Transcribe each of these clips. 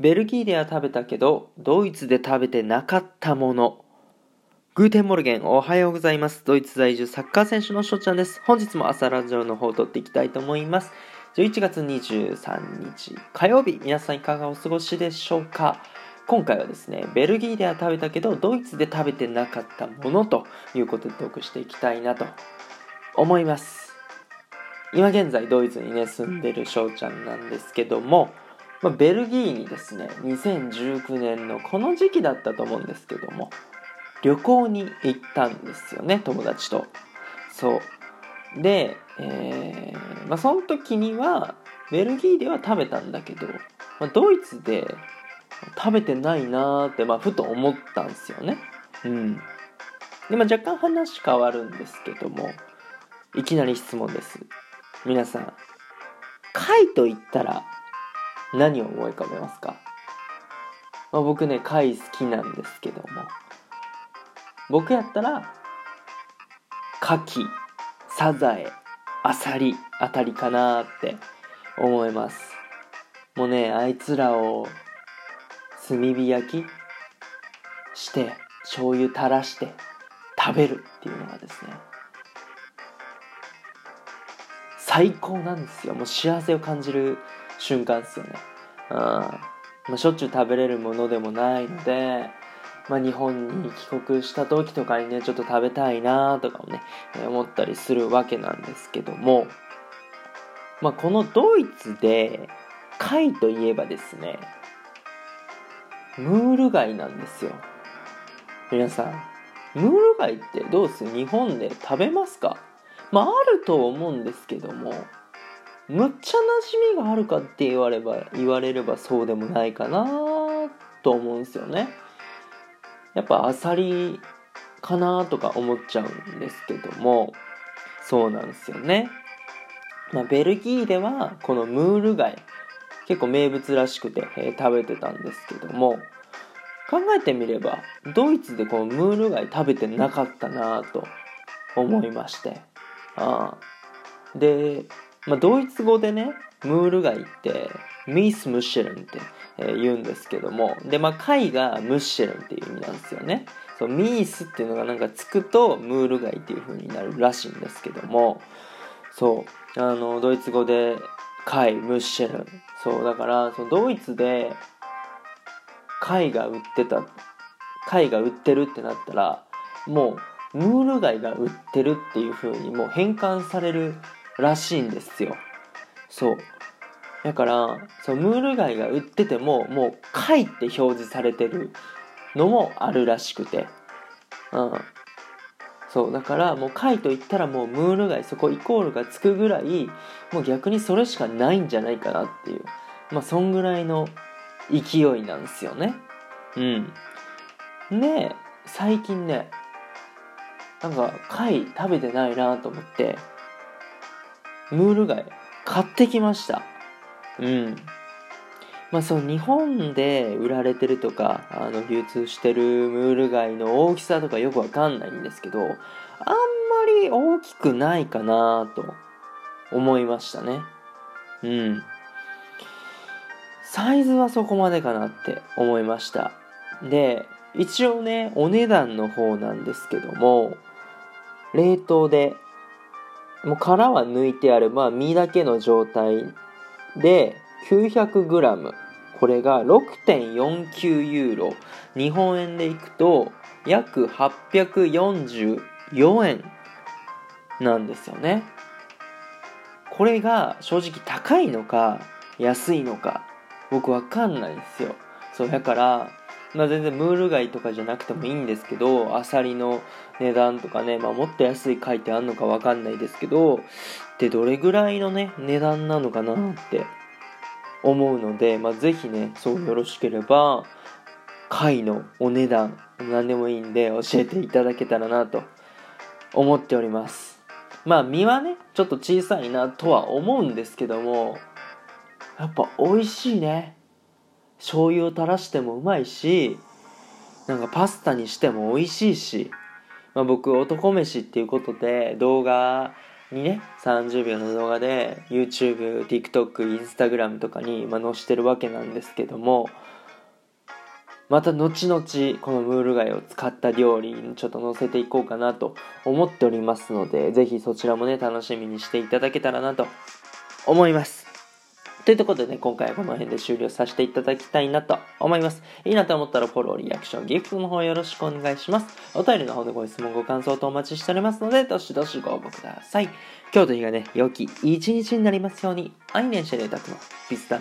ベルギーでは食べたけど、ドイツで食べてなかったもの。 Guten Morgen、おはようございます。ドイツ在住サッカー選手のしょうちゃんです。本日も朝ラジオの方を撮っていきたいと思います。11月23日火曜日、皆さんいかがお過ごしでしょうか？今回はですね、ベルギーでは食べたけど、ドイツで食べてなかったものということでトークしていきたいなと思います。今現在ドイツにね、住んでるしょうちゃんなんですけども、まあ、ベルギーにですね2019年のこの時期だったと思うんですけども旅行に行ったんですよね友達と。そう。で、えー、まあ、その時にはベルギーでは食べたんだけど、まあ、ドイツで食べてないなーって、まあ、ふと思ったんですよね。うん。で、まあ、若干話変わるんですけどもいきなり質問です。皆さん貝と言ったら何を思い浮かべますか、まあ、僕ね貝好きなんですけども。僕やったら牡蠣サザエアサリあたりかなって思います。もうねあいつらを炭火焼きして醤油垂らして食べるっていうのがですね最高なんですよ。もう幸せを感じる瞬間ですよね。うん。まあ、しょっちゅう食べれるものでもないので、まあ、日本に帰国した時とかにねちょっと食べたいなとかもね思ったりするわけなんですけども、まあ、このドイツで貝といえばですねムール貝なんですよ。皆さんムール貝ってどうす？る日本で食べますか？まああると思うんですけどもむっちゃ馴染みがあるかって言われば言われればそうでもないかなと思うんですよね。やっぱアサリかなとか思っちゃうんですけどもそうなんですよね、まあ、ベルギーではこのムール貝結構名物らしくて、えー、食べてたんですけども考えてみればドイツでこのムール貝食べてなかったなと思いまして。あでまあ、ドイツ語でねムール貝ってミース・ムッシェルンって、え言うんですけどもでまあ貝がムッシェルンっていう意味なんですよね。そうミースっていうのがなんかつくとムール貝っていう風になるらしいんですけどもそうあのドイツ語で貝ムッシェルン。そうだからそのドイツで貝が売ってた貝が売ってるってなったらもうムール貝が売ってるっていう風にもう変換されるらしいんですよ。そう。だからそのムール貝が売っててももう貝って表示されてるのもあるらしくて。うん。そうだからもう貝といったらもうムール貝そこイコールがつくぐらいもう逆にそれしかないんじゃないかなっていう。まあそんぐらいの勢いなんですよね。うん。で最近ねなんか貝食べてないなと思ってムール貝買ってきました。うん。まあその日本で売られてるとかあの流通してるムール貝の大きさとかよくわかんないんですけどあんまり大きくないかなと思いましたね。うん。サイズはそこまでかなって思いました。で一応ねお値段の方なんですけども冷凍でもう殻は抜いてある、まあ、身だけの状態で 900g これが6.49ユーロ。日本円でいくと約844円なんですよね。これが正直高いのか安いのか僕わかんないんですよ。そうだからまあ、全然ムール貝とかじゃなくてもいいんですけどアサリの値段とかね、まあ、もっと安い貝ってあんのか分かんないですけどでどれぐらいのね値段なのかなって思うので、まあ、ぜひねそうよろしければ貝のお値段何でもいいんで教えていただけたらなと思っております。まあ身はねちょっと小さいなとは思うんですけどもやっぱ美味しいね。醤油を垂らしてもうまいしなんかパスタにしても美味しいし、まあ、僕男飯っていうことで動画にね30秒の動画で YouTube、TikTok、Instagram とかに、まあ、載してるわけなんですけどもまた後々このムール貝を使った料理にちょっと載せていこうかなと思っておりますのでぜひそちらもね楽しみにしていただけたらなと思います。ということでね、今回はこの辺で終了させていただきたいなと思います。いいなと思ったらフォロー、リアクション、ギフトの方よろしくお願いします。お便りの方でご質問、ご感想とお待ちしておりますので、どしどしご応募ください。今日という日がね、良き一日になりますように、愛年してねたくのピスタン。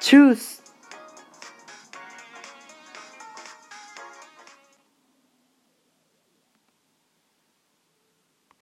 チュース